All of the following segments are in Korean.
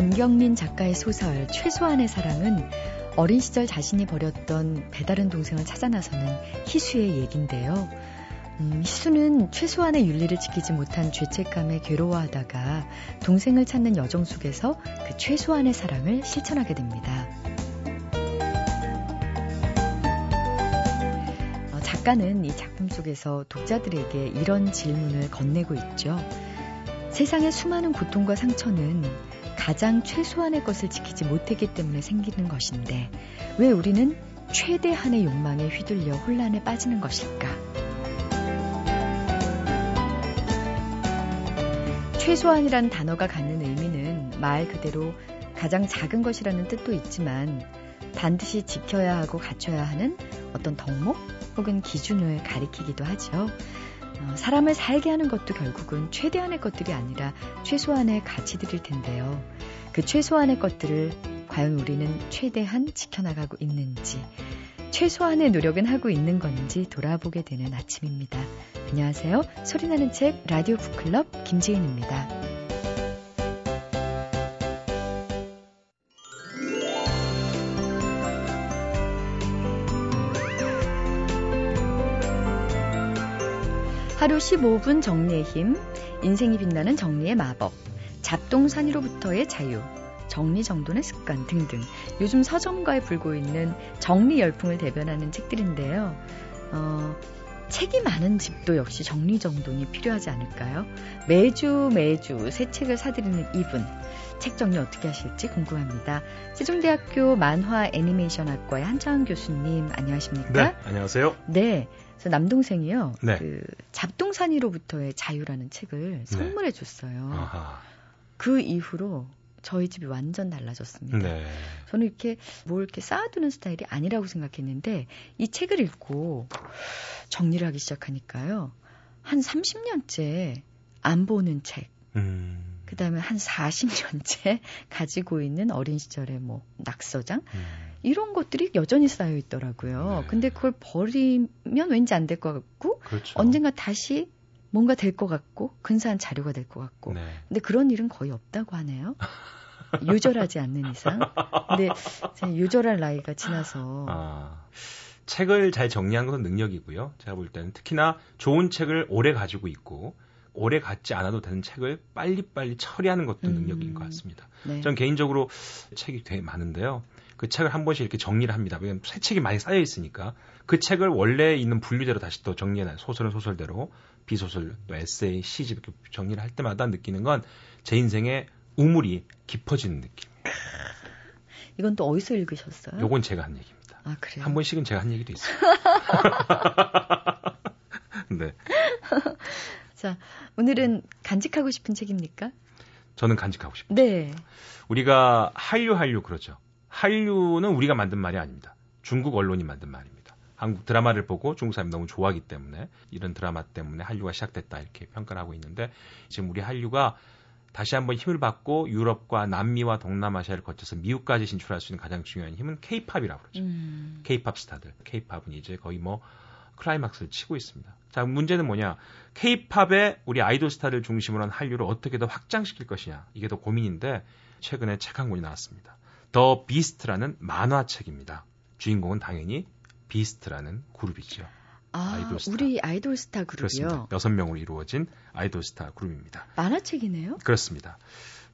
전경민 작가의 소설 최소한의 사랑은 어린 시절 자신이 버렸던 배다른 동생을 찾아 나서는 희수의 얘긴데요. 음, 희수는 최소한의 윤리를 지키지 못한 죄책감에 괴로워하다가 동생을 찾는 여정 속에서 그 최소한의 사랑을 실천하게 됩니다. 어, 작가는 이 작품 속에서 독자들에게 이런 질문을 건네고 있죠. 세상의 수많은 고통과 상처는 가장 최소한의 것을 지키지 못했기 때문에 생기는 것인데 왜 우리는 최대한의 욕망에 휘둘려 혼란에 빠지는 것일까? 최소한이란 단어가 갖는 의미는 말 그대로 가장 작은 것이라는 뜻도 있지만 반드시 지켜야 하고 갖춰야 하는 어떤 덕목 혹은 기준을 가리키기도 하죠. 어, 사람을 살게 하는 것도 결국은 최대한의 것들이 아니라 최소한의 가치들일 텐데요. 그 최소한의 것들을 과연 우리는 최대한 지켜나가고 있는지, 최소한의 노력은 하고 있는 건지 돌아보게 되는 아침입니다. 안녕하세요. 소리나는 책 라디오 북클럽 김지은입니다. 하루 15분 정리의 힘, 인생이 빛나는 정리의 마법, 잡동사니로부터의 자유, 정리 정돈의 습관 등등 요즘 서점가에 불고 있는 정리 열풍을 대변하는 책들인데요. 어, 책이 많은 집도 역시 정리 정돈이 필요하지 않을까요? 매주 매주 새 책을 사드리는 이분. 책 정리 어떻게 하실지 궁금합니다. 세종대학교 만화 애니메이션학과의 한창 교수님 안녕하십니까? 네, 안녕하세요. 네. 그래서 남동생이요. 네. 그 잡동사니로부터의 자유라는 책을 네. 선물해 줬어요. 아하. 그 이후로 저희 집이 완전 달라졌습니다. 네. 저는 이렇게 뭘 이렇게 쌓아두는 스타일이 아니라고 생각했는데 이 책을 읽고 정리를 하기 시작하니까요. 한 30년째 안 보는 책, 음. 그 다음에 한 40년째 가지고 있는 어린 시절의 뭐 낙서장, 음. 이런 것들이 여전히 쌓여 있더라고요. 네. 근데 그걸 버리면 왠지 안 될 것 같고, 그렇죠. 언젠가 다시 뭔가 될 것 같고, 근사한 자료가 될 것 같고. 네. 근데 그런 일은 거의 없다고 하네요. 요절하지 않는 이상. 근데 제 요절할 나이가 지나서 아. 책을 잘 정리한 것은 능력이고요. 제가 볼 때는 특히나 좋은 책을 오래 가지고 있고 오래 갖지 않아도 되는 책을 빨리빨리 처리하는 것도 음. 능력인 것 같습니다. 네. 전 개인적으로 책이 되게 많은데요. 그 책을 한 번씩 이렇게 정리를 합니다. 왜냐면 새 책이 많이 쌓여 있으니까 그 책을 원래 있는 분류대로 다시 또 정리해놔요. 소설은 소설대로, 비소설, 또 에세이, 시집 이렇게 정리를 할 때마다 느끼는 건 제 인생의 우물이 깊어지는 느낌. 이건 또 어디서 읽으셨어요? 요건 제가 한 얘기입니다. 아 그래요. 한 번씩은 제가 한 얘기도 있어요. 네. 자 오늘은 간직하고 싶은 책입니까? 저는 간직하고 싶어요. 네. 우리가 한류 한류 그러죠. 한류는 우리가 만든 말이 아닙니다. 중국 언론이 만든 말입니다. 한국 드라마를 보고 중국 사람이 너무 좋아하기 때문에 이런 드라마 때문에 한류가 시작됐다 이렇게 평가를 하고 있는데 지금 우리 한류가 다시 한번 힘을 받고 유럽과 남미와 동남아시아를 거쳐서 미국까지 진출할 수 있는 가장 중요한 힘은 케이팝이라고 그러죠. 음, 케이팝 스타들. 케이팝은 이제 거의 뭐 클라이막스를 치고 있습니다. 자, 문제는 뭐냐? 케이팝의 우리 아이돌 스타를 중심으로 한 한류를 어떻게 더 확장시킬 것이냐. 이게 더 고민인데 최근에 책 한 권이 나왔습니다. 더 비스트라는 만화책입니다. 주인공은 당연히 비스트라는 그룹이죠. 아 아이돌 스타. 우리 아이돌 스타. 그룹이요. 여섯 명으로 이루어진 아이돌 스타 그룹입니다. 만화책이네요. 그렇습니다.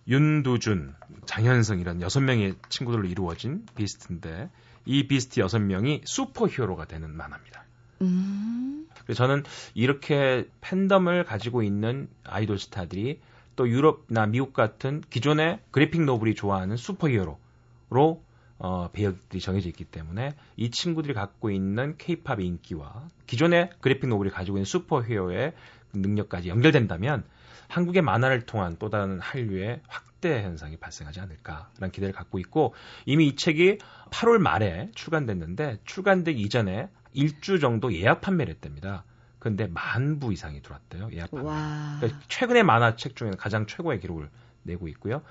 윤두준, 장현승 이런 여섯 명의 친구들로 이루어진 비스트인데 이 비스트 여섯 명이 superhero가 되는 만화입니다. 음, 그래서 저는 이렇게 팬덤을 가지고 있는 아이돌 스타들이 또 유럽이나 미국 같은 기존의 graphic novel이 좋아하는 슈퍼히어로 로 어, 배역들이 정해져 있기 때문에 이 친구들이 갖고 있는 케이팝의 인기와 기존의 graphic novel이 가지고 있는 superhero의 능력까지 연결된다면 한국의 만화를 통한 또 다른 한류의 확대 현상이 발생하지 않을까라는 기대를 갖고 있고 이미 이 책이 8월 말에 출간됐는데 출간되기 이전에 일주 정도 예약 판매를 했답니다. 근데 만 부 이상이 들어왔대요. 예약 판매. 와. 그러니까 최근의 만화책 중에는 가장 최고의 기록을 내고 있고요.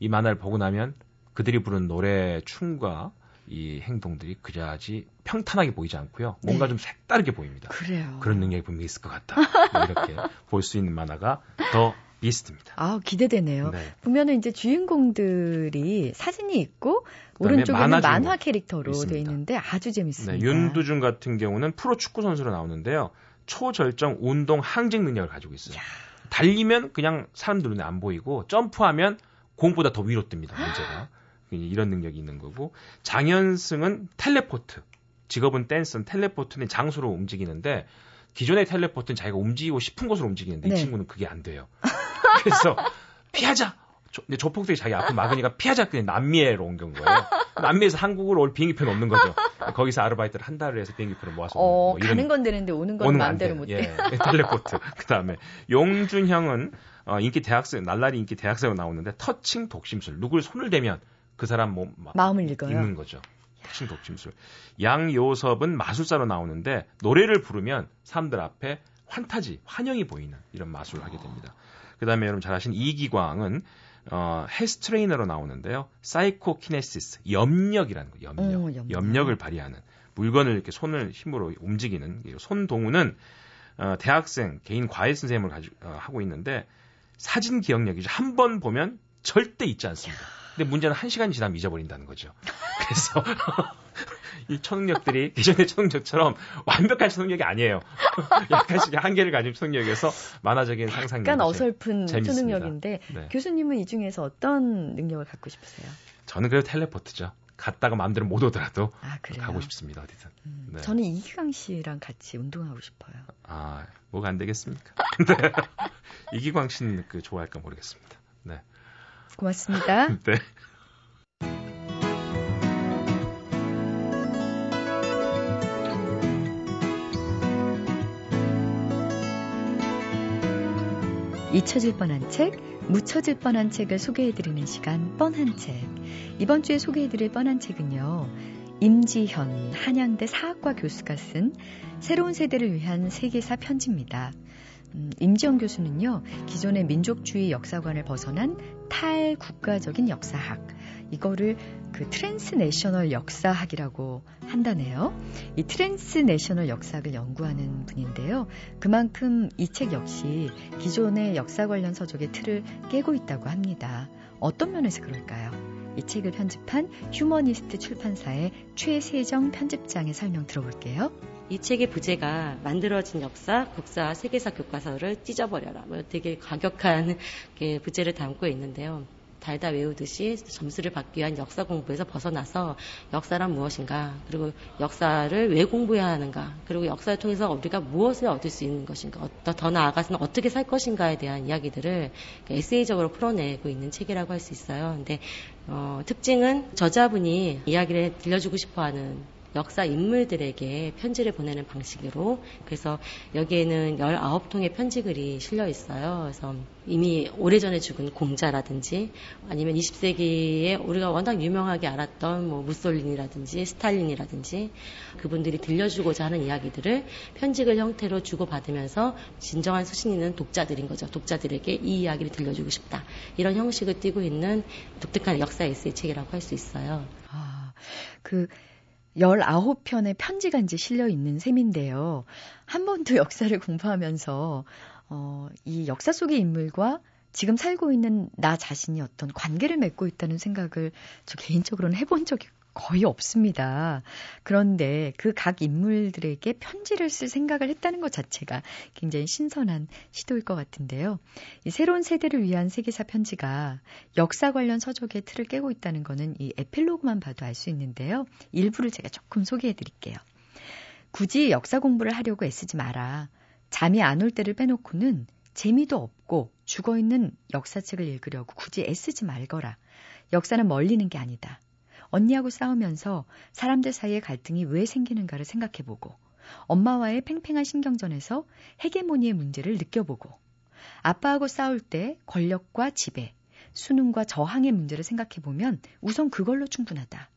이 만화를 보고 나면 그들이 부른 노래 춤과 이 행동들이 그다지 평탄하게 보이지 않고요. 뭔가 네. 좀 색다르게 보입니다. 그래요. 그런 능력이 분명히 있을 것 같다. 뭐 이렇게 볼 수 있는 만화가 더 비스트입니다. 아, 기대되네요. 네. 보면은 이제 주인공들이 사진이 있고 오른쪽에는 만화, 만화 캐릭터로 되어 있는데 아주 재밌습니다. 네, 윤두준 같은 경우는 프로 축구 선수로 나오는데요. 초절정 운동 항쟁 능력을 가지고 있어요. 야. 달리면 그냥 사람들 눈에 안 보이고 점프하면 공보다 더 위로 뜹니다. 문제가. 이런 능력이 있는 거고 장현승은 텔레포트. 직업은 댄스는 텔레포트는 장소로 움직이는데 기존의 텔레포트는 자기가 움직이고 싶은 곳으로 움직이는데 네. 이 친구는 그게 안 돼요. 그래서 피하자. 조, 조폭들이 자기 앞을 막으니까 피하자 그냥 남미에로 옮긴 거예요. 남미에서 한국으로 올 비행기표는 없는 거죠. 거기서 아르바이트를 한 달을 해서 비행기표를 모아서 어, 뭐 가는 건 되는데 오는 건 마음대로 못 해. 예, 텔레포트. 그다음에 용준형은 어, 인기 대학생 날라리 인기 대학생으로 나오는데 터칭 독심술. 누굴 손을 대면 그 사람 몸 마음을 읽어요. 읽는 거죠. 터칭 독심술. 양요섭은 마술사로 나오는데 노래를 부르면 사람들 앞에 환타지, 환영이 보이는 이런 마술을 하게 됩니다. 그 다음에 여러분 잘 아시는 이기광은 어, 헬스 트레이너로 나오는데요. psychokinesis, 염력이라는 거, 염력. 오, 염력. 염력을 발휘하는 물건을 이렇게 손을 힘으로 움직이는 손동운은 어, 대학생 개인 과외 선생님을 가지고 어, 하고 있는데 사진 기억력이죠. 한 번 보면 절대 잊지 않습니다. 근데 문제는 한 시간 지나면 잊어버린다는 거죠. 그래서 이 초능력들이 기존의 초능력처럼 완벽한 초능력이 아니에요. 약간씩 한계를 가진 초능력에서 만화적인 상상력. 약간 어설픈 재밌습니다. 초능력인데 네. 교수님은 이 중에서 어떤 능력을 갖고 싶으세요? 저는 그래도 텔레포트죠. 갔다가 마음대로 못 오더라도 아, 가고 싶습니다 어디든. 음, 네. 저는 이기광 씨랑 같이 운동하고 싶어요. 아 뭐가 안 되겠습니까? 네. 이기광 씨는 그 좋아할까 모르겠습니다. 네. 고맙습니다. 네. 잊혀질 뻔한 책, 묻혀질 뻔한 책을 소개해드리는 시간 뻔한 책. 이번 주에 소개해드릴 뻔한 책은요. 임지현 한양대 사학과 교수가 쓴 새로운 세대를 위한 세계사 편지입니다. 음, 임지현 교수는요, 기존의 민족주의 역사관을 벗어난 탈국가적인 역사학, 이거를 그 transnational 역사학이라고 한다네요. 이 transnational 역사학을 연구하는 분인데요. 그만큼 이 책 역시 기존의 역사 관련 서적의 틀을 깨고 있다고 합니다. 어떤 면에서 그럴까요? 이 책을 편집한 휴머니스트 출판사의 최세정 편집장의 설명 들어볼게요. 이 책의 부제가 만들어진 역사, 국사, 세계사 교과서를 찢어버려라. 뭐 되게 과격한 부제를 담고 있는데요. 달다 외우듯이 점수를 받기 위한 역사 공부에서 벗어나서 역사란 무엇인가, 그리고 역사를 왜 공부해야 하는가, 그리고 역사를 통해서 우리가 무엇을 얻을 수 있는 것인가, 더, 더 나아가서는 어떻게 살 것인가에 대한 이야기들을 에세이적으로 풀어내고 있는 책이라고 할 수 있어요. 근데 어, 특징은 저자분이 이야기를 들려주고 싶어하는 역사 인물들에게 편지를 보내는 방식으로 그래서 여기에는 19통의 편지글이 실려 있어요. 그래서 이미 오래전에 죽은 공자라든지 아니면 20세기에 우리가 워낙 유명하게 알았던 뭐 무솔린이라든지 스탈린이라든지 그분들이 들려주고자 하는 이야기들을 편지글 형태로 주고받으면서 진정한 수신 있는 독자들인 거죠. 독자들에게 이 이야기를 들려주고 싶다. 이런 형식을 띠고 있는 독특한 역사 에세이 책이라고 할 수 있어요. 아, 그 19편의 편지가 이제 실려 있는 셈인데요. 한 번도 역사를 공부하면서, 어, 이 역사 속의 인물과 지금 살고 있는 나 자신이 어떤 관계를 맺고 있다는 생각을 저 개인적으로는 해본 적이 거의 없습니다. 그런데 그 각 인물들에게 편지를 쓸 생각을 했다는 것 자체가 굉장히 신선한 시도일 것 같은데요. 이 새로운 세대를 위한 세계사 편지가 역사 관련 서적의 틀을 깨고 있다는 것은 이 에필로그만 봐도 알 수 있는데요. 일부를 제가 조금 소개해 드릴게요. 굳이 역사 공부를 하려고 애쓰지 마라. 잠이 안 올 때를 빼놓고는 재미도 없고 죽어 있는 역사책을 읽으려고 굳이 애쓰지 말거라. 역사는 멀리는 게 아니다. 언니하고 싸우면서 사람들 사이의 갈등이 왜 생기는가를 생각해보고 엄마와의 팽팽한 신경전에서 헤게모니의 문제를 느껴보고 아빠하고 싸울 때 권력과 지배, 수능과 저항의 문제를 생각해보면 우선 그걸로 충분하다.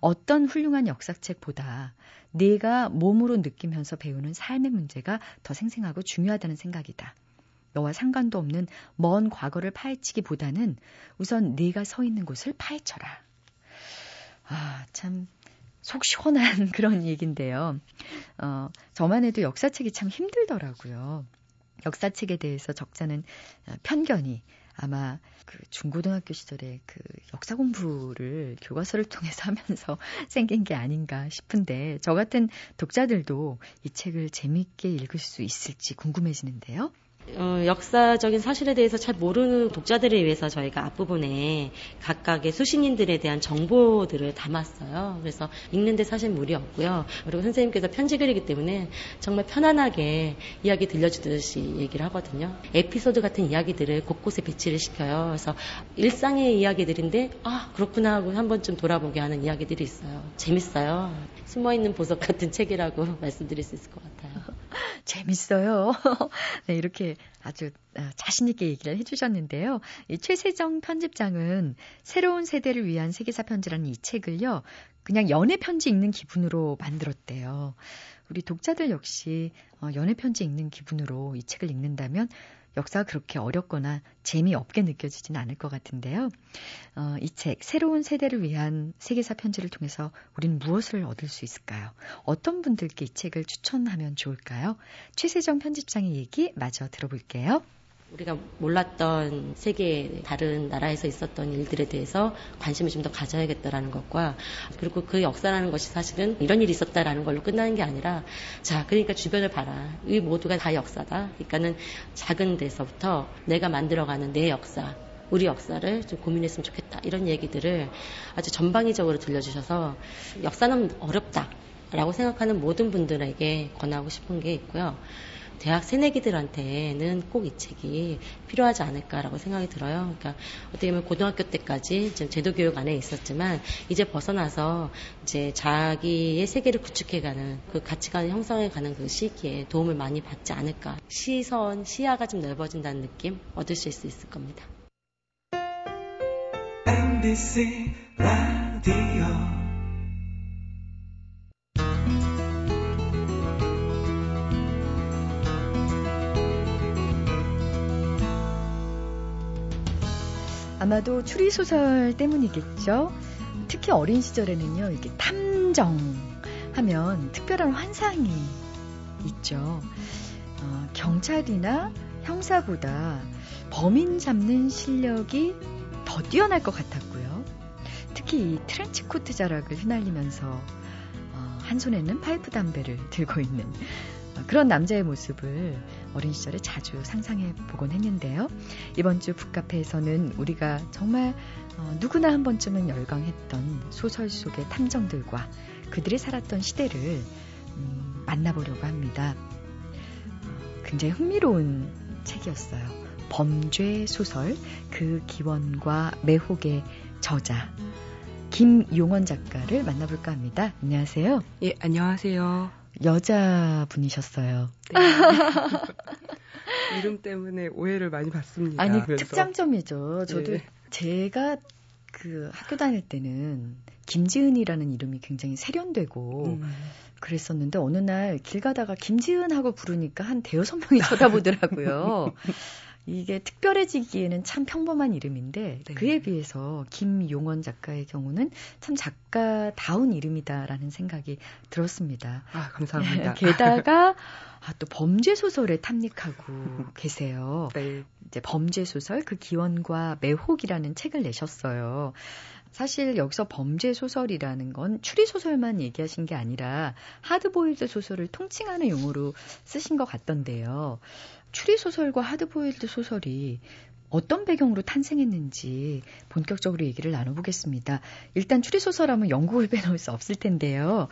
어떤 훌륭한 역사책보다 내가 몸으로 느끼면서 배우는 삶의 문제가 더 생생하고 중요하다는 생각이다. 너와 상관도 없는 먼 과거를 파헤치기보다는 우선 네가 서 있는 곳을 파헤쳐라. 아, 참, 속 시원한 그런 얘기인데요. 어, 저만 해도 역사책이 참 힘들더라고요. 역사책에 대해서 적잖은 어, 편견이 아마 그 중고등학교 시절에 그 역사 공부를 교과서를 통해서 하면서 생긴 게 아닌가 싶은데 저 같은 독자들도 이 책을 재미있게 읽을 수 있을지 궁금해지는데요. 어, 역사적인 사실에 대해서 잘 모르는 독자들을 위해서 저희가 앞부분에 각각의 수신인들에 대한 정보들을 담았어요. 그래서 읽는데 사실 무리 없고요. 그리고 선생님께서 편지글이기 때문에 정말 편안하게 이야기 들려주듯이 얘기를 하거든요. 에피소드 같은 이야기들을 곳곳에 배치를 시켜요. 그래서 일상의 이야기들인데 아 그렇구나 하고 한 번쯤 돌아보게 하는 이야기들이 있어요. 재밌어요. 숨어있는 보석 같은 책이라고 말씀드릴 수 있을 것 같아요. 재밌어요. 네, 이렇게 아주 아, 자신있게 얘기를 해주셨는데요. 이 최세정 편집장은 새로운 세대를 위한 세계사 편지라는 이 책을요, 그냥 연애 편지 읽는 기분으로 만들었대요. 우리 독자들 역시 어, 연애 편지 읽는 기분으로 이 책을 읽는다면 역사가 그렇게 어렵거나 재미없게 느껴지진 않을 것 같은데요. 어, 이 책, 새로운 세대를 위한 세계사 편지를 통해서 우리는 무엇을 얻을 수 있을까요? 어떤 분들께 이 책을 추천하면 좋을까요? 최세정 편집장의 얘기 마저 들어볼게요. 우리가 몰랐던 세계 다른 나라에서 있었던 일들에 대해서 관심을 좀 더 가져야겠다라는 것과 그리고 그 역사라는 것이 사실은 이런 일이 있었다라는 걸로 끝나는 게 아니라 자 그러니까 주변을 봐라. 이 모두가 다 역사다. 그러니까는 작은 데서부터 내가 만들어가는 내 역사 우리 역사를 좀 고민했으면 좋겠다. 이런 얘기들을 아주 전방위적으로 들려주셔서 역사는 어렵다 라고 생각하는 모든 분들에게 권하고 싶은 게 있고요. 대학 새내기들한테는 꼭 이 책이 필요하지 않을까라고 생각이 들어요. 그러니까 어떻게 보면 고등학교 때까지 좀 제도 교육 안에 있었지만 이제 벗어나서 이제 자기의 세계를 구축해가는 그 가치관을 형성해가는 그 시기에 도움을 많이 받지 않을까. 시선, 시야가 좀 넓어진다는 느낌 얻으실 수 있을 겁니다. MBC 라디오 아마도 추리소설 때문이겠죠. 특히 어린 시절에는요, 이렇게 탐정 하면 특별한 환상이 있죠. 어, 경찰이나 형사보다 범인 잡는 실력이 더 뛰어날 것 같았고요. 특히 이 트렌치 코트 자락을 휘날리면서 어, 한 손에는 파이프 담배를 들고 있는 그런 남자의 모습을 어린 시절에 자주 상상해 보곤 했는데요. 이번 주 북카페에서는 우리가 정말 어, 누구나 한 번쯤은 열광했던 소설 속의 탐정들과 그들이 살았던 시대를 음, 만나보려고 합니다. 어, 굉장히 흥미로운 책이었어요. 범죄 소설 그 기원과 매혹의 저자 김용원 작가를 만나볼까 합니다. 안녕하세요. 예, 안녕하세요. 여자분이셨어요. 네. 이름 때문에 오해를 많이 받습니다. 아니, 그래서. 특장점이죠. 저도 네. 제가 그 학교 다닐 때는 김지은이라는 이름이 굉장히 세련되고 음. 그랬었는데 어느 날 길 가다가 김지은 하고 부르니까 한 대여섯 명이 쳐다보더라고요. 이게 특별해지기에는 참 평범한 이름인데 네. 그에 비해서 김용원 작가의 경우는 참 작가다운 이름이다라는 생각이 들었습니다. 아, 감사합니다. 게다가 아, 또 범죄 소설에 탐닉하고 계세요. 네. 이제 범죄 소설 그 기원과 매혹이라는 책을 내셨어요. 사실 여기서 범죄 소설이라는 건 추리 소설만 얘기하신 게 아니라 하드보일드 소설을 통칭하는 용어로 쓰신 것 같던데요. 추리 소설과 하드보일드 소설이 어떤 배경으로 탄생했는지 본격적으로 얘기를 나눠보겠습니다. 일단 추리 소설 하면 영국을 빼놓을 수 없을 텐데요.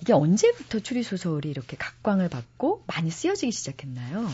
이게 언제부터 추리 소설이 이렇게 각광을 받고 많이 쓰여지기 시작했나요?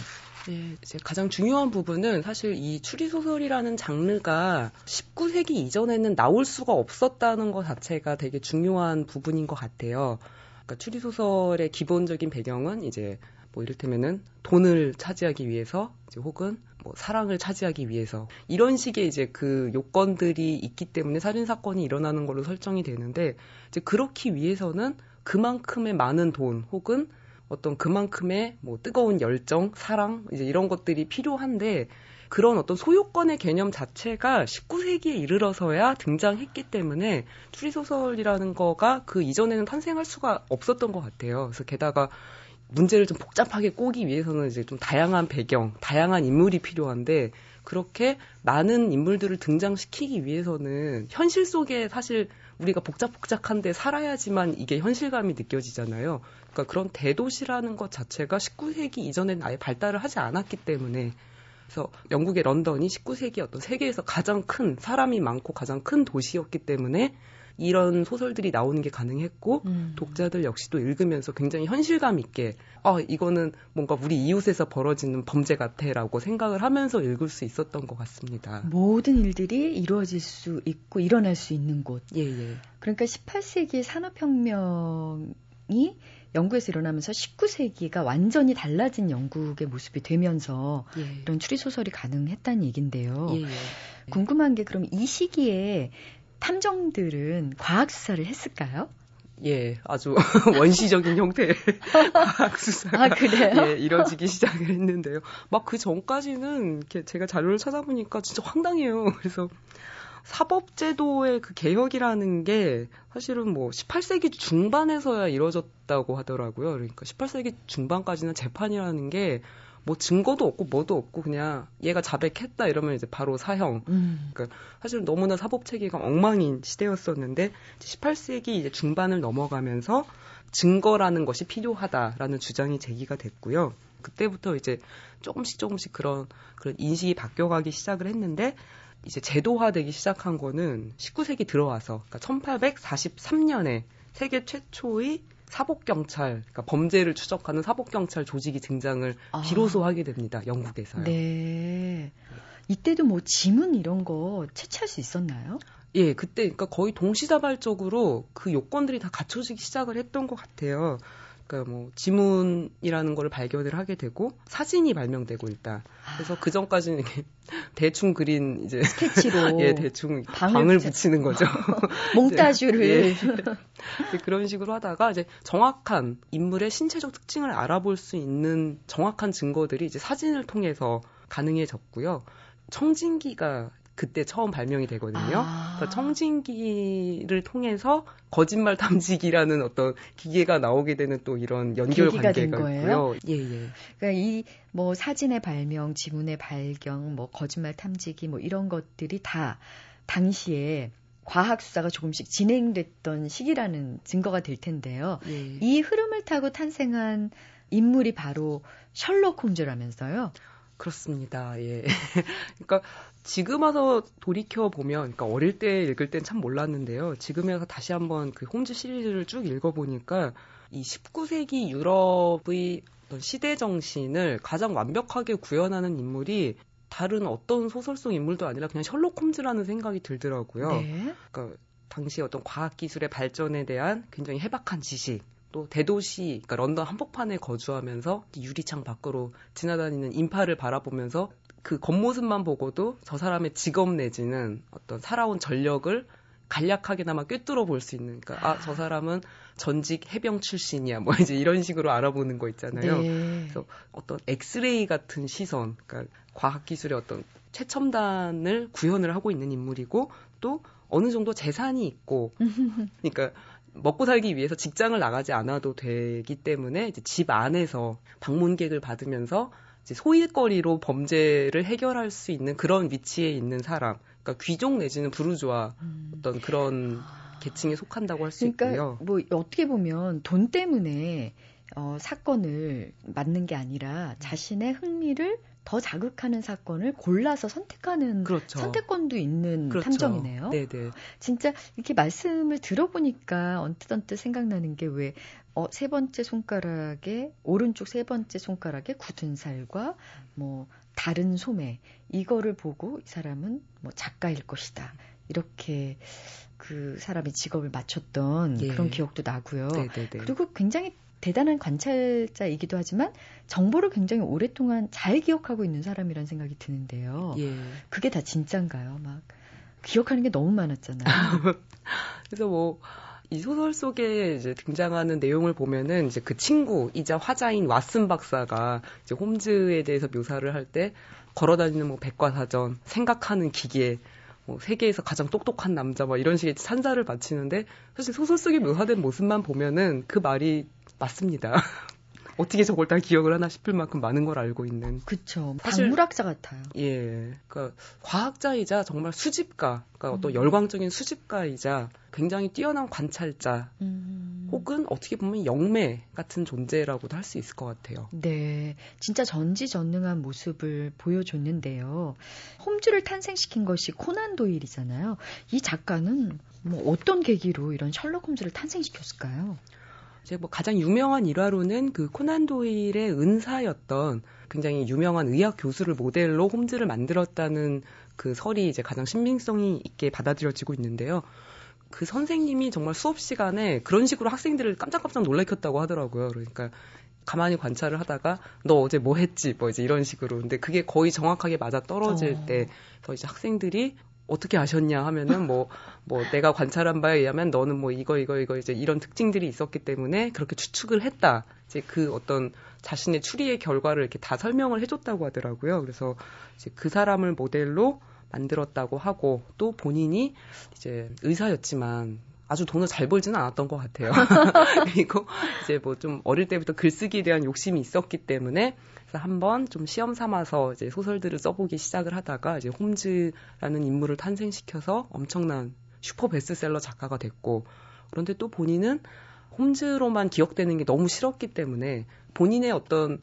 네, 이제 가장 중요한 부분은 사실 이 추리소설이라는 장르가 19세기 이전에는 나올 수가 없었다는 것 자체가 되게 중요한 부분인 것 같아요. 그러니까 추리소설의 기본적인 배경은 이제 뭐 이를테면은 돈을 차지하기 위해서 이제 혹은 뭐 사랑을 차지하기 위해서 이런 식의 이제 그 요건들이 있기 때문에 살인 사건이 일어나는 걸로 설정이 되는데 이제 그렇기 위해서는 그만큼의 많은 돈 혹은 어떤 그만큼의 뭐 뜨거운 열정, 사랑 이제 이런 것들이 필요한데 그런 어떤 소유권의 개념 자체가 19세기에 이르러서야 등장했기 때문에 추리소설이라는 거가 그 이전에는 탄생할 수가 없었던 것 같아요. 그래서 게다가 문제를 좀 복잡하게 꼬기 위해서는 이제 좀 다양한 배경, 다양한 인물이 필요한데 그렇게 많은 인물들을 등장시키기 위해서는 현실 속에 사실 우리가 복잡복잡한데 살아야지만 이게 현실감이 느껴지잖아요. 그러니까 그런 대도시라는 것 자체가 19세기 이전에는 아예 발달을 하지 않았기 때문에 그래서 영국의 런던이 19세기 어떤 세계에서 가장 큰 사람이 많고 가장 큰 도시였기 때문에 이런 소설들이 나오는 게 가능했고 음. 독자들 역시도 읽으면서 굉장히 현실감 있게 아 이거는 뭔가 우리 이웃에서 벌어지는 범죄 같아라고 생각을 하면서 읽을 수 있었던 것 같습니다. 모든 일들이 이루어질 수 있고 일어날 수 있는 곳. 예, 예. 그러니까 18세기 산업혁명이 영국에서 일어나면서 19세기가 완전히 달라진 영국의 모습이 되면서 예. 이런 추리 소설이 가능했다는 얘긴데요. 예, 예. 궁금한 게 그럼 이 시기에 탐정들은 과학 수사를 했을까요? 예, 아주 원시적인 형태의 과학 수사가 아? 예, 이뤄지기 시작을 했는데요. 막 그 전까지는 이렇게 제가 자료를 찾아보니까 진짜 황당해요. 그래서 사법제도의 그 개혁이라는 게 사실은 뭐 18세기 중반에서야 이루어졌다고 하더라고요. 그러니까 18세기 중반까지는 재판이라는 게 뭐 증거도 없고 뭐도 없고 그냥 얘가 자백했다 이러면 이제 바로 사형. 음. 그러니까 사실 너무나 사법 체계가 엉망인 시대였었는데 18세기 이제 중반을 넘어가면서 증거라는 것이 필요하다라는 주장이 제기가 됐고요. 그때부터 이제 조금씩 조금씩 그런 그런 인식이 바뀌어가기 시작을 했는데 이제 제도화되기 시작한 거는 19세기 들어와서 그러니까 1843년에 세계 최초의 사법경찰, 그러니까 범죄를 추적하는 사법경찰 조직이 등장을 아. 비로소 하게 됩니다. 영국에서요. 네. 이때도 뭐 지문 이런 거 채취할 수 있었나요? 예, 그때 그러니까 거의 동시다발적으로 그 요건들이 다 갖춰지기 시작을 했던 것 같아요. 그러니까 뭐 지문이라는 거를 발견을 하게 되고 사진이 발명되고 일단 그래서 그 전까지는 이렇게 대충 그린 이제 스케치로. 예 대충 방을, 방을 붙이는 거죠. 몽따주를. 예. 그런 식으로 하다가 이제 정확한 인물의 신체적 특징을 알아볼 수 있는 정확한 증거들이 이제 사진을 통해서 가능해졌고요. 청진기가 그때 처음 발명이 되거든요. 아. 그래서 청진기를 통해서 거짓말 탐지기라는 어떤 기계가 나오게 되는 또 이런 연결 관계가 있고요. 예, 예. 그러니까 이 뭐 사진의 발명, 지문의 발견, 뭐 거짓말 탐지기 뭐 이런 것들이 다 당시에 과학 수사가 조금씩 진행됐던 시기라는 증거가 될 텐데요. 예. 이 흐름을 타고 탄생한 인물이 바로 셜록 홈즈라면서요. 그렇습니다. 예. 그러니까 지금 와서 돌이켜 보면, 그러니까 어릴 때 읽을 땐 참 몰랐는데요. 지금에 와서 다시 한번 그 홈즈 시리즈를 쭉 읽어보니까 이 19세기 유럽의 어떤 시대 정신을 가장 완벽하게 구현하는 인물이 다른 어떤 소설 속 인물도 아니라 그냥 셜록 홈즈라는 생각이 들더라고요. 네. 그러니까 당시 어떤 과학 기술의 발전에 대한 굉장히 해박한 지식, 또 대도시, 그러니까 런던 한복판에 거주하면서 유리창 밖으로 지나다니는 인파를 바라보면서 그 겉모습만 보고도 저 사람의 직업 내지는 어떤 살아온 전력을 간략하게나마 꿰뚫어 볼 수 있는, 그러니까 아, 저 사람은 전직 해병 출신이야, 뭐 이제 이런 식으로 알아보는 거 있잖아요. 네. 그래서 어떤 엑스레이 같은 시선, 그러니까 과학기술의 어떤 최첨단을 구현을 하고 있는 인물이고 또 어느 정도 재산이 있고, 그러니까 먹고 살기 위해서 직장을 나가지 않아도 되기 때문에 이제 집 안에서 방문객을 받으면서 이제 소일거리로 범죄를 해결할 수 있는 그런 위치에 있는 사람, 그러니까 귀족 내지는 부르주아 음. 어떤 그런 계층에 속한다고 할 수 그러니까 있고요. 뭐 어떻게 보면 돈 때문에 어, 사건을 맡는 게 아니라 자신의 흥미를 더 자극하는 사건을 골라서 선택하는 그렇죠. 선택권도 있는 그렇죠. 탐정이네요. 네네. 진짜 이렇게 말씀을 들어보니까 언뜻 언뜻 생각나는 게 왜 어, 세 번째 손가락에 오른쪽 세 번째 손가락에 굳은 살과 뭐 다른 소매 이거를 보고 이 사람은 뭐 작가일 것이다. 이렇게 그 사람의 직업을 맞췄던 예. 그런 기억도 나고요. 네네네. 그리고 굉장히 대단한 관찰자이기도 하지만 정보를 굉장히 오랫동안 잘 기억하고 있는 사람이라는 생각이 드는데요. 예. 그게 다 진짠가요? 막 기억하는 게 너무 많았잖아요. 그래서 뭐 이 소설 속에 이제 등장하는 내용을 보면은 이제 그 친구이자 화자인 왓슨 박사가 이제 홈즈에 대해서 묘사를 할 때 걸어다니는 뭐 백과사전, 생각하는 기계, 뭐 세계에서 가장 똑똑한 남자 뭐 이런 식의 산사를 바치는데 사실 소설 속에 묘사된 모습만 보면은 그 말이 맞습니다. 어떻게 저걸 다 기억을 하나 싶을 만큼 많은 걸 알고 있는. 그쵸. 박물학자 같아요. 예. 그러니까 과학자이자 정말 수집가, 그러니까 음. 어떤 열광적인 수집가이자 굉장히 뛰어난 관찰자, 음. 혹은 어떻게 보면 영매 같은 존재라고도 할 수 있을 것 같아요. 네. 진짜 전지전능한 모습을 보여줬는데요. 홈즈를 탄생시킨 것이 코난 도일이잖아요. 이 작가는 뭐 어떤 계기로 이런 셜록 홈즈를 탄생시켰을까요? 이제 뭐 가장 유명한 일화로는 그 코난 도일의 은사였던 굉장히 유명한 의학 교수를 모델로 홈즈를 만들었다는 그 설이 이제 가장 신빙성이 있게 받아들여지고 있는데요. 그 선생님이 정말 수업 시간에 그런 식으로 학생들을 깜짝깜짝 놀래켰다고 하더라고요. 그러니까 가만히 관찰을 하다가 너 어제 뭐 했지? 뭐 이제 이런 식으로. 근데 그게 거의 정확하게 맞아 떨어질 어. 때더 이제 학생들이 어떻게 아셨냐 하면은 뭐, 뭐 내가 관찰한 바에 의하면 너는 뭐 이거, 이거, 이거 이제 이런 특징들이 있었기 때문에 그렇게 추측을 했다. 이제 그 어떤 자신의 추리의 결과를 이렇게 다 설명을 해줬다고 하더라고요. 그래서 이제 그 사람을 모델로 만들었다고 하고 또 본인이 이제 의사였지만 아주 돈을 잘 벌지는 않았던 것 같아요. 그리고 이제 뭐 좀 어릴 때부터 글쓰기에 대한 욕심이 있었기 때문에 그래서 한번 좀 시험 삼아서 이제 소설들을 써보기 시작을 하다가 이제 홈즈라는 인물을 탄생시켜서 엄청난 슈퍼 베스트셀러 작가가 됐고 그런데 또 본인은 홈즈로만 기억되는 게 너무 싫었기 때문에 본인의 어떤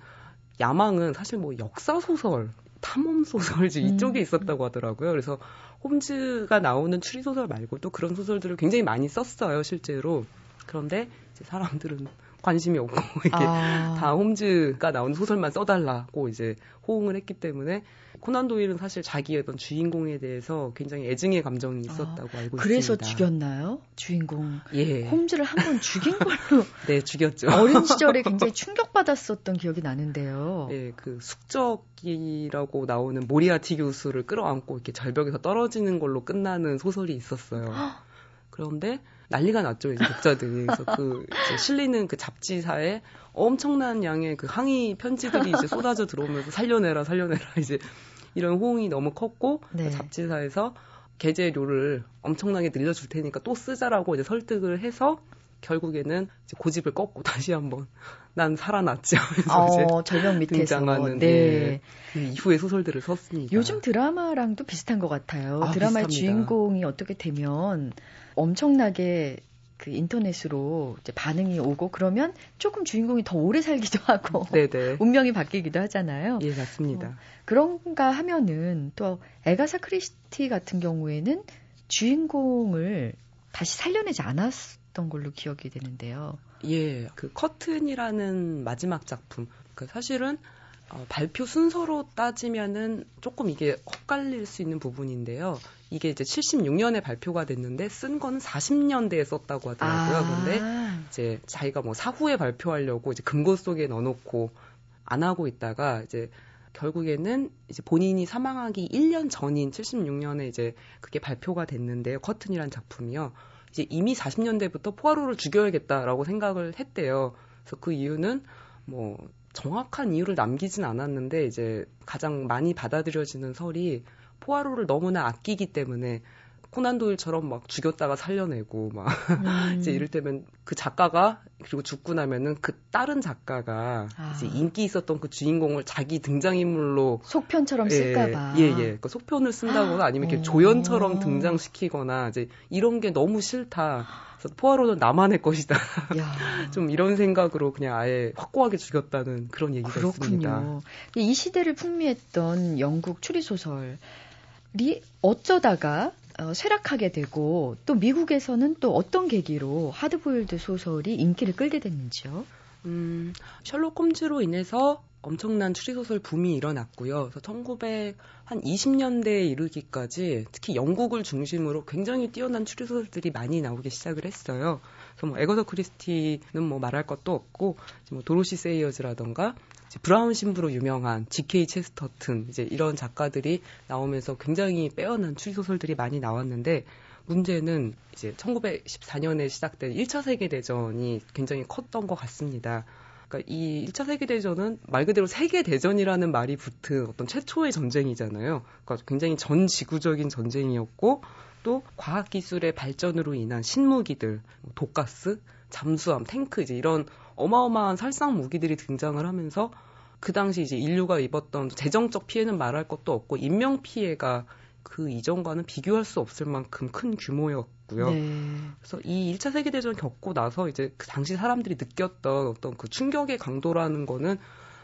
야망은 사실 뭐 역사 소설, 탐험 소설 이쪽에 음. 있었다고 하더라고요. 그래서 홈즈가 나오는 추리 소설 말고도 그런 소설들을 굉장히 많이 썼어요, 실제로. 그런데 이제 사람들은 관심이 없고 이렇게 아. 다 홈즈가 나온 소설만 써달라고 이제 호응을 했기 때문에 코난 도일은 사실 자기의 어떤 주인공에 대해서 굉장히 애증의 감정이 있었다고 아, 알고 그래서 있습니다. 그래서 죽였나요? 주인공. 예. 홈즈를 한 번 죽인 걸로. 네, 죽였죠. 어린 시절에 굉장히 충격받았었던 기억이 나는데요. 예, 그 숙적이라고 나오는 모리아티 교수를 끌어안고 이렇게 절벽에서 떨어지는 걸로 끝나는 소설이 있었어요. 그런데 난리가 났죠, 이제 독자들이. 그래서 그 실리는 그 잡지사에 엄청난 양의 그 항의 편지들이 이제 쏟아져 들어오면서 살려내라, 살려내라, 이제 이런 호응이 너무 컸고 네. 그 잡지사에서 게재료를 엄청나게 늘려줄 테니까 또 쓰자라고 이제 설득을 해서 결국에는 이제 고집을 꺾고 다시 한번 난 살아났지 하면서 어, 절벽 밑에서 등장하는 네. 예, 그 이후의 소설들을 썼습니다. 요즘 드라마랑도 비슷한 것 같아요. 아, 드라마의 비슷합니다. 주인공이 어떻게 되면 엄청나게 그 인터넷으로 이제 반응이 오고 그러면 조금 주인공이 더 오래 살기도 하고 네네. 운명이 바뀌기도 하잖아요. 예, 맞습니다. 어, 그런가 하면은 또 에가사 크리스티 같은 경우에는 주인공을 다시 살려내지 않았던 걸로 기억이 되는데요. 예, 그 커튼이라는 마지막 작품. 그 사실은 어, 발표 순서로 따지면은 조금 이게 헛갈릴 수 있는 부분인데요. 이게 이제 76년에 발표가 됐는데 쓴 거는 40년대에 썼다고 하더라고요. 아. 그런데 이제 자기가 뭐 사후에 발표하려고 이제 금고 속에 넣어놓고 안 하고 있다가 이제 결국에는 이제 본인이 사망하기 1년 전인 76년에 이제 그게 발표가 됐는데요. 커튼이란 작품이요. 이제 이미 40년대부터 포아로를 죽여야겠다라고 생각을 했대요. 그래서 그 이유는 뭐 정확한 이유를 남기진 않았는데 이제 가장 많이 받아들여지는 설이 포아로를 너무나 아끼기 때문에 코난 도일처럼 막 죽였다가 살려내고 막 음. 이제 이를테면 그 작가가 그리고 죽고 나면은 그 다른 작가가 아. 이제 인기 있었던 그 주인공을 자기 등장인물로 속편처럼 쓸까봐 예예 예, 예. 그 속편을 쓴다거나 아니면 이렇게 조연처럼 등장시키거나 이제 이런 게 너무 싫다. 그래서 포아로는 나만의 것이다. 좀 이런 생각으로 그냥 아예 확고하게 죽였다는 그런 얘기가 그렇군요. 있습니다. 이 시대를 풍미했던 영국 추리 소설이 어쩌다가 어, 쇠락하게 되고 또 미국에서는 또 어떤 계기로 하드보일드 소설이 인기를 끌게 됐는지요? 음, 셜록 홈즈로 인해서 엄청난 추리소설 붐이 일어났고요. 그래서 1920년대에 이르기까지 특히 영국을 중심으로 굉장히 뛰어난 추리소설들이 많이 나오기 시작을 했어요. 그래서 뭐 에거서 크리스티는 뭐 말할 것도 없고 뭐 도로시 세이어즈라던가 브라운 신부로 유명한 G.K. 체스터튼 이제 이런 작가들이 나오면서 굉장히 빼어난 추리소설들이 많이 나왔는데 문제는 이제 1914년에 시작된 1차 세계 대전이 굉장히 컸던 것 같습니다. 그러니까 이 1차 세계 대전은 말 그대로 세계 대전이라는 말이 붙은 어떤 최초의 전쟁이잖아요. 그러니까 굉장히 전 지구적인 전쟁이었고 또 과학 기술의 발전으로 인한 신무기들, 뭐 독가스, 잠수함, 탱크 이제 이런 어마어마한 살상 무기들이 등장을 하면서 그 당시 이제 인류가 입었던 재정적 피해는 말할 것도 없고 인명 피해가 그 이전과는 비교할 수 없을 만큼 큰 규모였고요. 네. 그래서 이 1차 세계 대전 겪고 나서 이제 그 당시 사람들이 느꼈던 어떤 그 충격의 강도라는 거는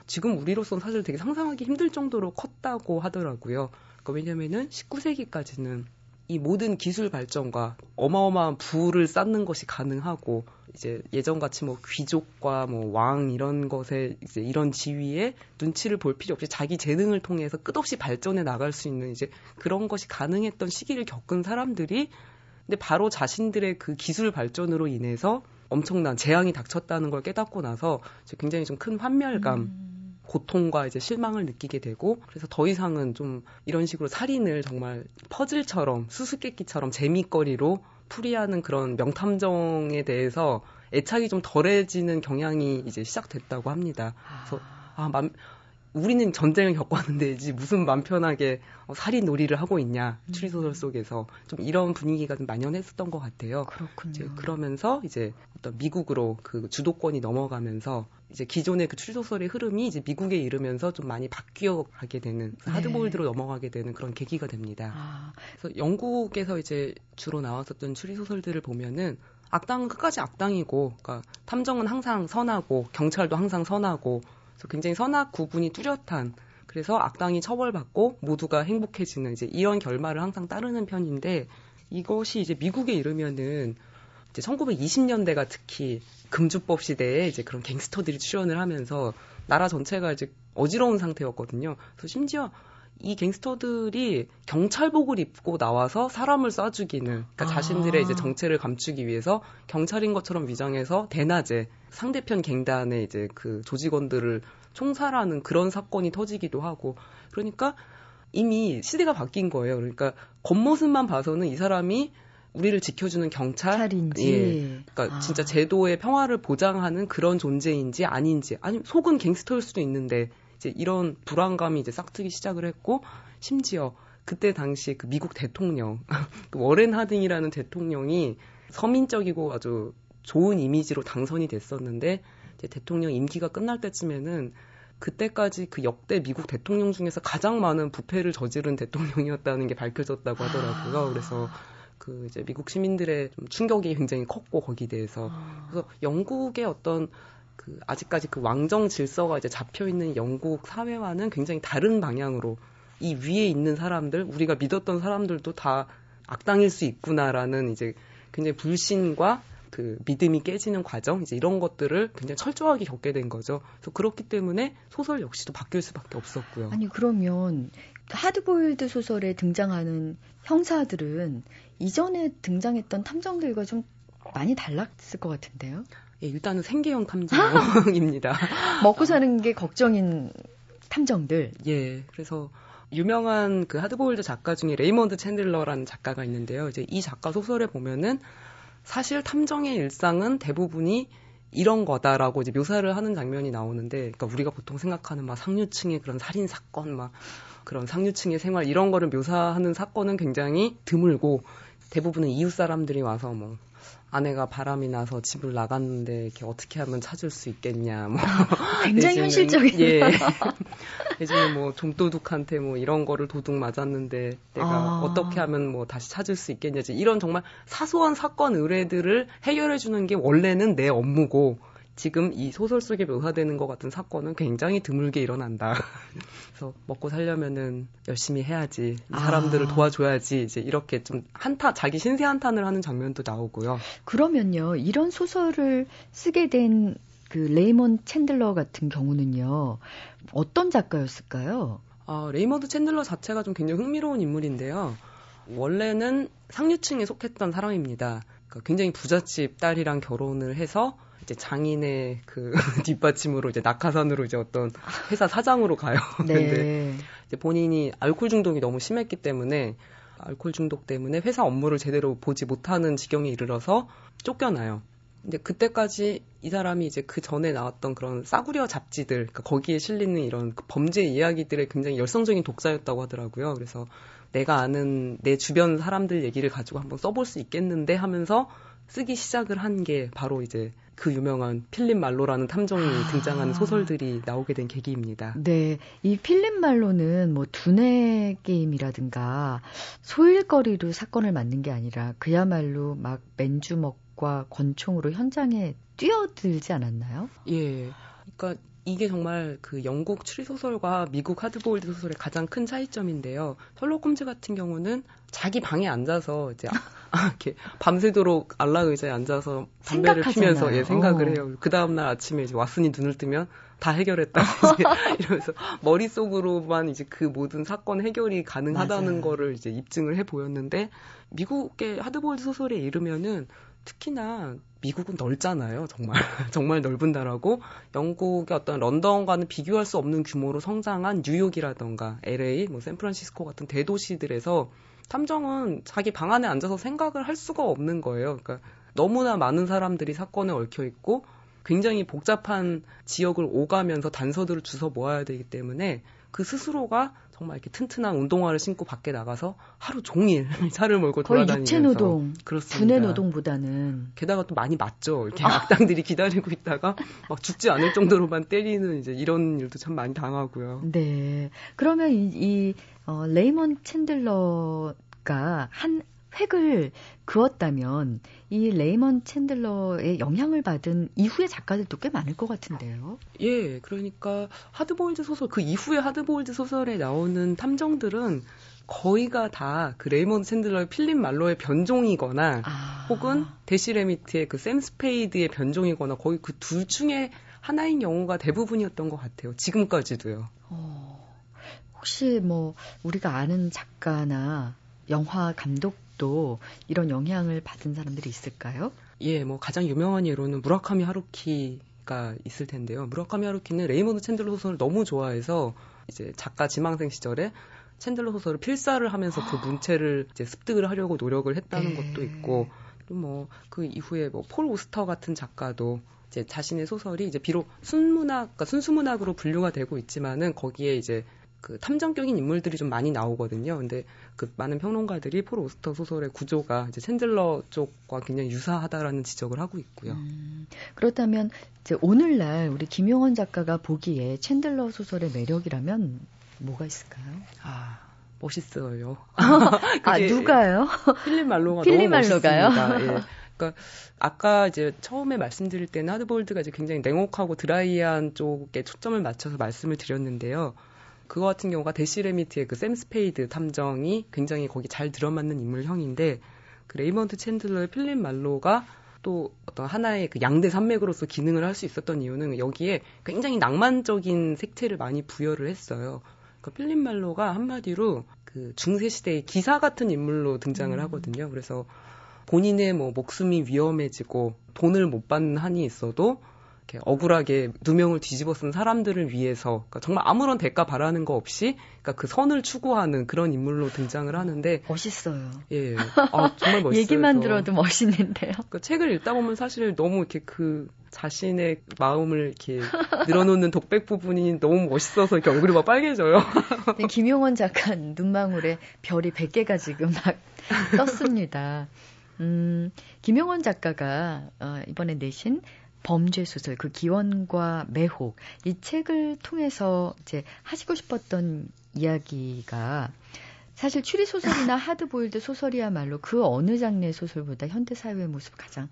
지금 우리로서는 사실 되게 상상하기 힘들 정도로 컸다고 하더라고요. 그러니까 왜냐면은 19세기까지는 이 모든 기술 발전과 어마어마한 부를 쌓는 것이 가능하고 이제 예전같이 뭐 귀족과 뭐 왕 이런 것에 이제 이런 지위에 눈치를 볼 필요 없이 자기 재능을 통해서 끝없이 발전해 나갈 수 있는 이제 그런 것이 가능했던 시기를 겪은 사람들이 근데 바로 자신들의 그 기술 발전으로 인해서 엄청난 재앙이 닥쳤다는 걸 깨닫고 나서 굉장히 좀 큰 환멸감 음. 고통과 이제 실망을 느끼게 되고 그래서 더 이상은 좀 이런 식으로 살인을 정말 퍼즐처럼 수수께끼처럼 재미거리로 풀이하는 그런 명탐정에 대해서 애착이 좀 덜해지는 경향이 이제 시작됐다고 합니다. 그래서 아, 맘, 우리는 전쟁을 겪었는데 이제 무슨 맘 편하게 어, 살인 놀이를 하고 있냐 음. 추리소설 속에서 좀 이런 분위기가 좀 만연했었던 것 같아요. 그렇군요. 이제 그러면서 이제 어떤 미국으로 그 주도권이 넘어가면서 이제 기존의 그 추리소설의 흐름이 이제 미국에 이르면서 좀 많이 바뀌어 가게 되는 네. 하드보일드로 넘어가게 되는 그런 계기가 됩니다. 아. 그래서 영국에서 이제 주로 나왔었던 추리소설들을 보면은 악당은 끝까지 악당이고, 그러니까 탐정은 항상 선하고 경찰도 항상 선하고 그래서 굉장히 선악 구분이 뚜렷한 그래서 악당이 처벌받고 모두가 행복해지는 이제 이런 결말을 항상 따르는 편인데 이것이 이제 미국에 이르면은 이제 1920년대가 특히 금주법 시대에 이제 그런 갱스터들이 출연을 하면서 나라 전체가 이제 어지러운 상태였거든요. 그래서 심지어 이 갱스터들이 경찰복을 입고 나와서 사람을 쏴 죽이는 그러니까 아. 자신들의 이제 정체를 감추기 위해서 경찰인 것처럼 위장해서 대낮에 상대편 갱단의 이제 그 조직원들을 총살하는 그런 사건이 터지기도 하고 그러니까 이미 시대가 바뀐 거예요. 그러니까 겉모습만 봐서는 이 사람이 우리를 지켜주는 경찰 인지, 예. 그러니까 아. 진짜 제도의 평화를 보장하는 그런 존재인지 아닌지, 아니면 속은 갱스터일 수도 있는데 이제 이런 불안감이 이제 싹트기 시작을 했고 심지어 그때 당시 그 미국 대통령 그 워렌 하딩이라는 대통령이 서민적이고 아주 좋은 이미지로 당선이 됐었는데 이제 대통령 임기가 끝날 때쯤에는 그때까지 그 역대 미국 대통령 중에서 가장 많은 부패를 저지른 대통령이었다는 게 밝혀졌다고 하더라고요. 아. 그래서 그 이제 미국 시민들의 좀 충격이 굉장히 컸고 거기에 대해서 아. 그래서 영국의 어떤 그 아직까지 그 왕정 질서가 이제 잡혀 있는 영국 사회와는 굉장히 다른 방향으로 이 위에 있는 사람들 우리가 믿었던 사람들도 다 악당일 수 있구나라는 이제 굉장히 불신과 그 믿음이 깨지는 과정 이제 이런 것들을 굉장히 철저하게 겪게 된 거죠. 그래서 그렇기 때문에 소설 역시도 바뀔 수밖에 없었고요. 아니 그러면 하드보일드 소설에 등장하는 형사들은 이전에 등장했던 탐정들과 좀 많이 달랐을 것 같은데요. 예, 일단은 생계형 탐정입니다. 먹고 사는 게 걱정인 탐정들. 예, 그래서 유명한 그 하드보일드 작가 중에 레이먼드 챈들러라는 작가가 있는데요. 이제 이 작가 소설에 보면은 사실 탐정의 일상은 대부분이 이런 거다라고 이제 묘사를 하는 장면이 나오는데, 그러니까 우리가 보통 생각하는 막 상류층의 그런 살인 사건, 막 그런 상류층의 생활 이런 거를 묘사하는 사건은 굉장히 드물고 대부분은 이웃 사람들이 와서 뭐 아내가 바람이 나서 집을 나갔는데 이렇게 어떻게 하면 찾을 수 있겠냐. 뭐 굉장히 현실적인. 예. 예전에 뭐 좀도둑한테 뭐 이런 거를 도둑 맞았는데 내가 아. 어떻게 하면 뭐 다시 찾을 수 있겠냐. 이런 정말 사소한 사건 의뢰들을 해결해 주는 게 원래는 내 업무고 지금 이 소설 속에 묘사되는 것 같은 사건은 굉장히 드물게 일어난다. 그래서 먹고 살려면은 열심히 해야지. 사람들을 아. 도와줘야지. 이제 이렇게 좀 한타, 자기 신세 한탄을 하는 장면도 나오고요. 그러면요, 이런 소설을 쓰게 된 그 레이먼 챈들러 같은 경우는요, 어떤 작가였을까요? 아, 레이먼드 챈들러 자체가 좀 굉장히 흥미로운 인물인데요. 원래는 상류층에 속했던 사람입니다. 그러니까 굉장히 부잣집 딸이랑 결혼을 해서 이제 장인의 그 뒷받침으로 이제 낙하산으로 이제 어떤 회사 사장으로 가요. 네. 근데 이제 본인이 알코올 중독이 너무 심했기 때문에 알코올 중독 때문에 회사 업무를 제대로 보지 못하는 지경에 이르러서 쫓겨나요. 근데 그때까지 이 사람이 이제 그 전에 나왔던 그런 싸구려 잡지들, 그러니까 거기에 실리는 이런 그 범죄 이야기들의 굉장히 열성적인 독자였다고 하더라고요. 그래서 내가 아는 내 주변 사람들 얘기를 가지고 한번 써볼 수 있겠는데 하면서 쓰기 시작을 한 게 바로 이제 그 유명한 필립 말로라는 탐정이 아. 등장하는 소설들이 나오게 된 계기입니다. 네, 이 필립 말로는 뭐 두뇌 게임이라든가 소일거리로 사건을 맡는 게 아니라 그야말로 막 맨주먹과 권총으로 현장에 뛰어들지 않았나요? 예. 그러니까 이게 정말 그 영국 추리소설과 미국 하드보일드 소설의 가장 큰 차이점인데요. 홈즈 같은 경우는 자기 방에 앉아서 이제 아, 이렇게 밤새도록 안락 의자에 앉아서 담배를 생각하잖아요. 피면서 예, 생각을 어. 해요. 그 다음날 아침에 이제 왓슨이 눈을 뜨면 다 해결했다. 이러면서 머릿속으로만 이제 그 모든 사건 해결이 가능하다는 맞아요. 거를 이제 입증을 해 보였는데 미국의 하드보일드 소설에 이르면은 특히나 미국은 넓잖아요. 정말 정말 넓은 나라고 영국의 어떤 런던과는 비교할 수 없는 규모로 성장한 뉴욕이라던가 LA, 뭐 샌프란시스코 같은 대도시들에서 탐정은 자기 방 안에 앉아서 생각을 할 수가 없는 거예요. 그러니까 너무나 많은 사람들이 사건에 얽혀 있고 굉장히 복잡한 지역을 오가면서 단서들을 주워 모아야 되기 때문에 그 스스로가 정말 이렇게 튼튼한 운동화를 신고 밖에 나가서 하루 종일 차를 몰고 거의 돌아다니면서 육체 노동, 그렇습니다. 두뇌 노동보다는 게다가 또 많이 맞죠. 이렇게 악당들이 기다리고 있다가 막 죽지 않을 정도로만 때리는 이제 이런 일도 참 많이 당하고요. 네. 그러면 이, 이 어, 레이먼 챈들러가 한 획을 그었다면 이 레이먼 챈들러의 영향을 받은 이후의 작가들도 꽤 많을 것 같은데요. 예, 그러니까 하드보일드 소설 그 이후에 하드보일드 소설에 나오는 탐정들은 거의가 다 그 레이먼 챈들러의 필립 말로의 변종이거나 아. 혹은 대실 해미트의 그 샘 스페이드의 변종이거나 거의 그 둘 중에 하나인 경우가 대부분이었던 것 같아요. 지금까지도요. 어, 혹시 뭐 우리가 아는 작가나 영화 감독 도 이런 영향을 받은 사람들이 있을까요? 예, 뭐 가장 유명한 예로는 무라카미 하루키가 있을 텐데요. 무라카미 하루키는 레이먼드 챈들러 소설을 너무 좋아해서 이제 작가 지망생 시절에 챈들러 소설을 필사를 하면서 그 문체를 이제 습득을 하려고 노력을 했다는 네. 것도 있고 또 뭐 그 이후에 뭐 폴 오스터 같은 작가도 이제 자신의 소설이 이제 비록 순문학, 그러니까 순수문학으로 분류가 되고 있지만은 거기에 이제 그 탐정격인 인물들이 좀 많이 나오거든요. 근데 그 많은 평론가들이 폴 오스터 소설의 구조가 이제 챈들러 쪽과 굉장히 유사하다라는 지적을 하고 있고요. 음, 그렇다면 이제 오늘날 우리 김용원 작가가 보기에 챈들러 소설의 매력이라면 뭐가 있을까요? 아 멋있어요. 아 누가요? 필립 말로가 필립 너무 말로가요? 멋있습니다. 예. 그러니까 아까 이제 처음에 말씀드릴 때는 하드볼드가 이제 굉장히 냉혹하고 드라이한 쪽에 초점을 맞춰서 말씀을 드렸는데요. 그거 같은 경우가 대실 해미트의 그 샘 스페이드 탐정이 굉장히 거기 잘 들어맞는 인물형인데 그 레이먼드 챈들러의 필립 말로가 또 어떤 하나의 그 양대 산맥으로서 기능을 할 수 있었던 이유는 여기에 굉장히 낭만적인 색채를 많이 부여를 했어요. 그 필립 말로가 한마디로 그 중세 시대의 기사 같은 인물로 등장을 음. 하거든요. 그래서 본인의 뭐 목숨이 위험해지고 돈을 못 받는 한이 있어도 이렇게 억울하게 누명을 뒤집어 쓴 사람들을 위해서 그러니까 정말 아무런 대가 바라는 거 없이 그러니까 그 선을 추구하는 그런 인물로 등장을 하는데 멋있어요. 예, 아, 정말 멋있어요. 얘기만 저. 들어도 멋있는데요. 그 책을 읽다 보면 사실 너무 이렇게 그 자신의 마음을 이렇게 늘어놓는 독백 부분이 너무 멋있어서 이렇게 얼굴이 막 빨개져요. 네, 김용원 작가 눈망울에 별이 100개가 지금 막 떴습니다. 음, 김용원 작가가 어, 이번에 내신 범죄 소설 그 기원과 매혹 이 책을 통해서 이제 하시고 싶었던 이야기가 사실 추리 소설이나 하드보일드 소설이야말로 그 어느 장르의 소설보다 현대 사회의 모습을 가장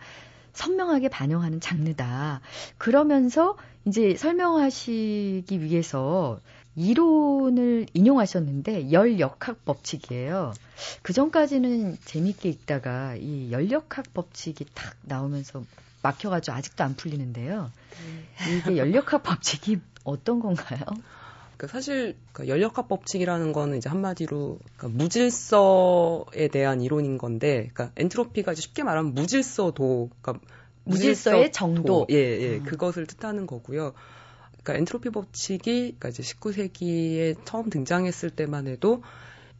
선명하게 반영하는 장르다. 그러면서 이제 설명하시기 위해서 이론을 인용하셨는데 열역학 법칙이에요. 그 전까지는 재밌게 읽다가 이 열역학 법칙이 탁 나오면서 막혀가지고 아직도 안 풀리는데요. 이게 열역학 법칙이 어떤 건가요? 그러니까 사실 그 연력학 법칙이라는 거는 이제 한마디로 그러니까 무질서에 대한 이론인 건데, 그러니까 엔트로피가 이제 쉽게 말하면 무질서도, 그러니까 무질서의 정도. 예, 예, 음. 그것을 뜻하는 거고요. 그러니까 엔트로피 법칙이 그러니까 이제 19세기에 처음 등장했을 때만 해도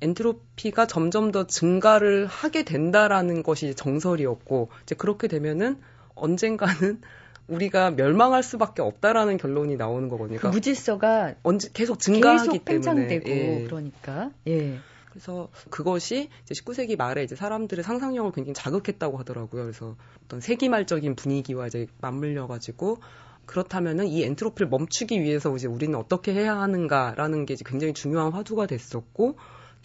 엔트로피가 점점 더 증가를 하게 된다라는 것이 정설이었고 이제 그렇게 되면은 언젠가는 우리가 멸망할 수밖에 없다라는 결론이 나오는 거거든요. 그 그러니까 무질서가 언제 계속 증가하기 계속 팽창되고 때문에 예. 그러니까 예. 그래서 그것이 이제 19세기 말에 이제 사람들의 상상력을 굉장히 자극했다고 하더라고요. 그래서 어떤 세기말적인 분위기와 이제 맞물려 가지고 그렇다면은 이 엔트로피를 멈추기 위해서 이제 우리는 어떻게 해야 하는가라는 게 이제 굉장히 중요한 화두가 됐었고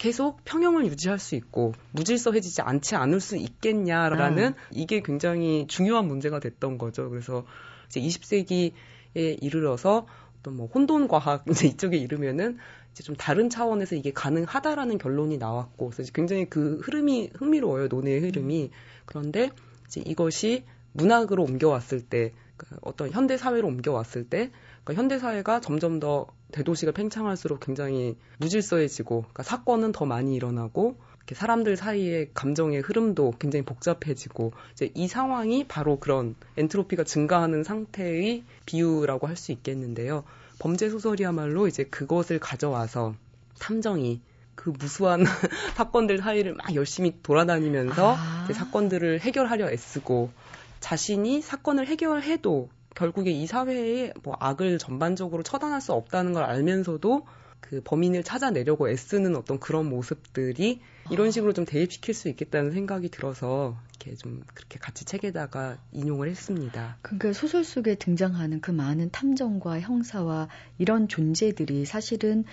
계속 평형을 유지할 수 있고 무질서해지지 않지 않을 수 있겠냐라는 아. 이게 굉장히 중요한 문제가 됐던 거죠. 그래서 이제 20세기에 이르러서 어떤 뭐 혼돈 과학 이제 이쪽에 이르면은 이제 좀 다른 차원에서 이게 가능하다라는 결론이 나왔고 그래서 굉장히 그 흐름이 흥미로워요 논의 흐름이 그런데 이제 이것이 문학으로 옮겨왔을 때그 어떤 현대 사회로 옮겨왔을 때 그러니까 현대 사회가 점점 더 대도시가 팽창할수록 굉장히 무질서해지고 그러니까 사건은 더 많이 일어나고 이렇게 사람들 사이의 감정의 흐름도 굉장히 복잡해지고 이제 이 상황이 바로 그런 엔트로피가 증가하는 상태의 비유라고 할 수 있겠는데요. 범죄 소설이야말로 이제 그것을 가져와서 탐정이 그 무수한 사건들 사이를 막 열심히 돌아다니면서 아. 사건들을 해결하려 애쓰고 자신이 사건을 해결해도 결국에 이 사회의 뭐 악을 전반적으로 처단할 수 없다는 걸 알면서도 그 범인을 찾아내려고 애쓰는 어떤 그런 모습들이 이런 식으로 좀 대입시킬 수 있겠다는 생각이 들어서 이렇게 좀 그렇게 같이 책에다가 인용을 했습니다. 그러니까 소설 속에 등장하는 그 많은 탐정과 형사와 이런 존재들이 사실은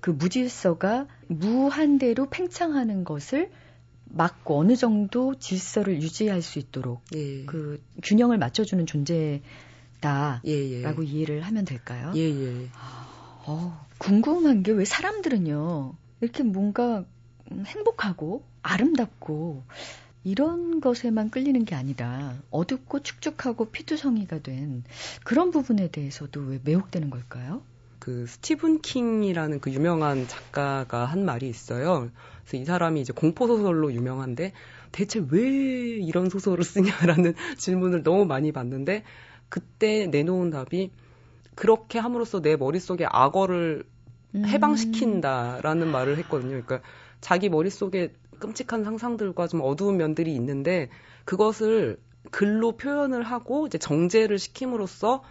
그 무질서가 무한대로 팽창하는 것을 막고 어느 정도 질서를 유지할 수 있도록 예. 그 균형을 맞춰주는 존재 다라고 예, 예. 이해를 하면 될까요? 예, 예. 어, 궁금한 게 왜 사람들은요 이렇게 뭔가 행복하고 아름답고 이런 것에만 끌리는 게 아니라 어둡고 축축하고 피투성이가 된 그런 부분에 대해서도 왜 매혹되는 걸까요? 그 스티븐 킹이라는 그 유명한 작가가 한 말이 있어요. 그래서 이 사람이 이제 공포 소설로 유명한데 대체 왜 이런 소설을 쓰냐라는 질문을 너무 많이 받는데 그때 내놓은 답이 그렇게 함으로써 내 머릿속에 악어를 음. 해방시킨다라는 음. 말을 했거든요. 그러니까 자기 머릿속에 끔찍한 상상들과 좀 어두운 면들이 있는데 그것을 글로 표현을 하고 이제 정제를 시킴으로써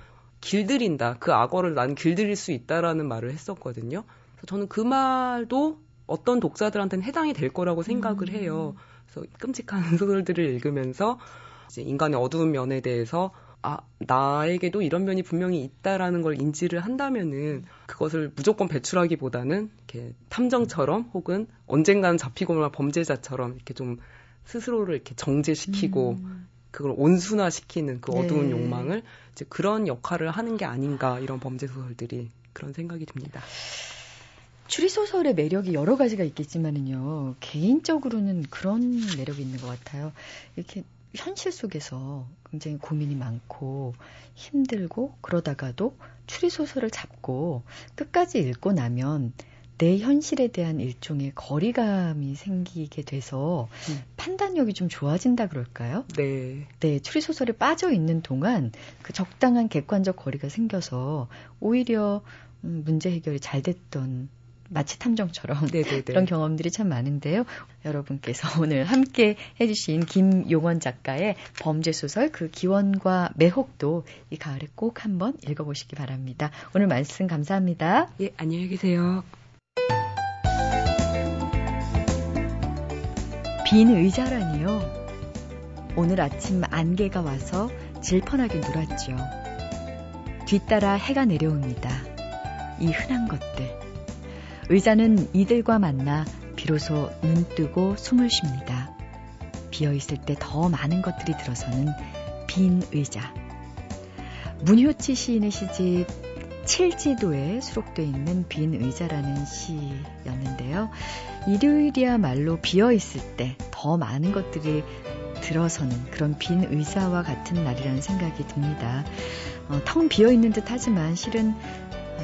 길들인다. 그 악어를 난 길들일 수 있다라는 말을 했었거든요. 그래서 저는 그 말도 어떤 독자들한테는 해당이 될 거라고 생각을 음. 해요. 그래서 끔찍한 소설들을 읽으면서 이제 인간의 어두운 면에 대해서 아, 나에게도 이런 면이 분명히 있다라는 걸 인지를 한다면은 그것을 무조건 배출하기보다는 이렇게 탐정처럼 혹은 언젠가는 잡히거나 범죄자처럼 이렇게 좀 스스로를 이렇게 정제시키고 음. 그걸 온순화시키는 그 어두운 네. 욕망을 이제 그런 역할을 하는 게 아닌가 이런 범죄 소설들이 그런 생각이 듭니다. 추리소설의 매력이 여러 가지가 있겠지만은요, 개인적으로는 그런 매력이 있는 것 같아요. 이렇게 현실 속에서 굉장히 고민이 많고 힘들고 그러다가도 추리소설을 잡고 끝까지 읽고 나면 내 현실에 대한 일종의 거리감이 생기게 돼서 음. 판단력이 좀 좋아진다 그럴까요? 네. 네, 추리소설에 빠져 있는 동안 그 적당한 객관적 거리가 생겨서 오히려 음, 문제 해결이 잘 됐던 마치 탐정처럼 네네네. 그런 경험들이 참 많은데요. 여러분께서 오늘 함께 해주신 김용원 작가의 범죄 소설 그 기원과 매혹도 이 가을에 꼭 한번 읽어보시기 바랍니다. 오늘 말씀 감사합니다. 예, 안녕히 계세요. 빈 의자라니요. 오늘 아침 안개가 와서 질펀하게 놀았죠. 뒤따라 해가 내려옵니다. 이 흔한 것들. 의자는 이들과 만나 비로소 눈 뜨고 숨을 쉽니다. 비어있을 때 더 많은 것들이 들어서는 빈 의자. 문효치 시인의 시집 칠지도에 수록되어 있는 빈 의자라는 시였는데요. 일요일이야말로 비어있을 때 더 많은 것들이 들어서는 그런 빈 의자와 같은 날이라는 생각이 듭니다. 어, 텅 비어 있는 듯 하지만 실은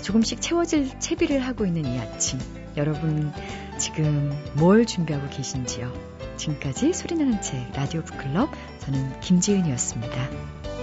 조금씩 채워질 채비를 하고 있는 이 아침. 여러분 지금 뭘 준비하고 계신지요? 지금까지 소리나는 책 라디오 북클럽 저는 김지은이었습니다.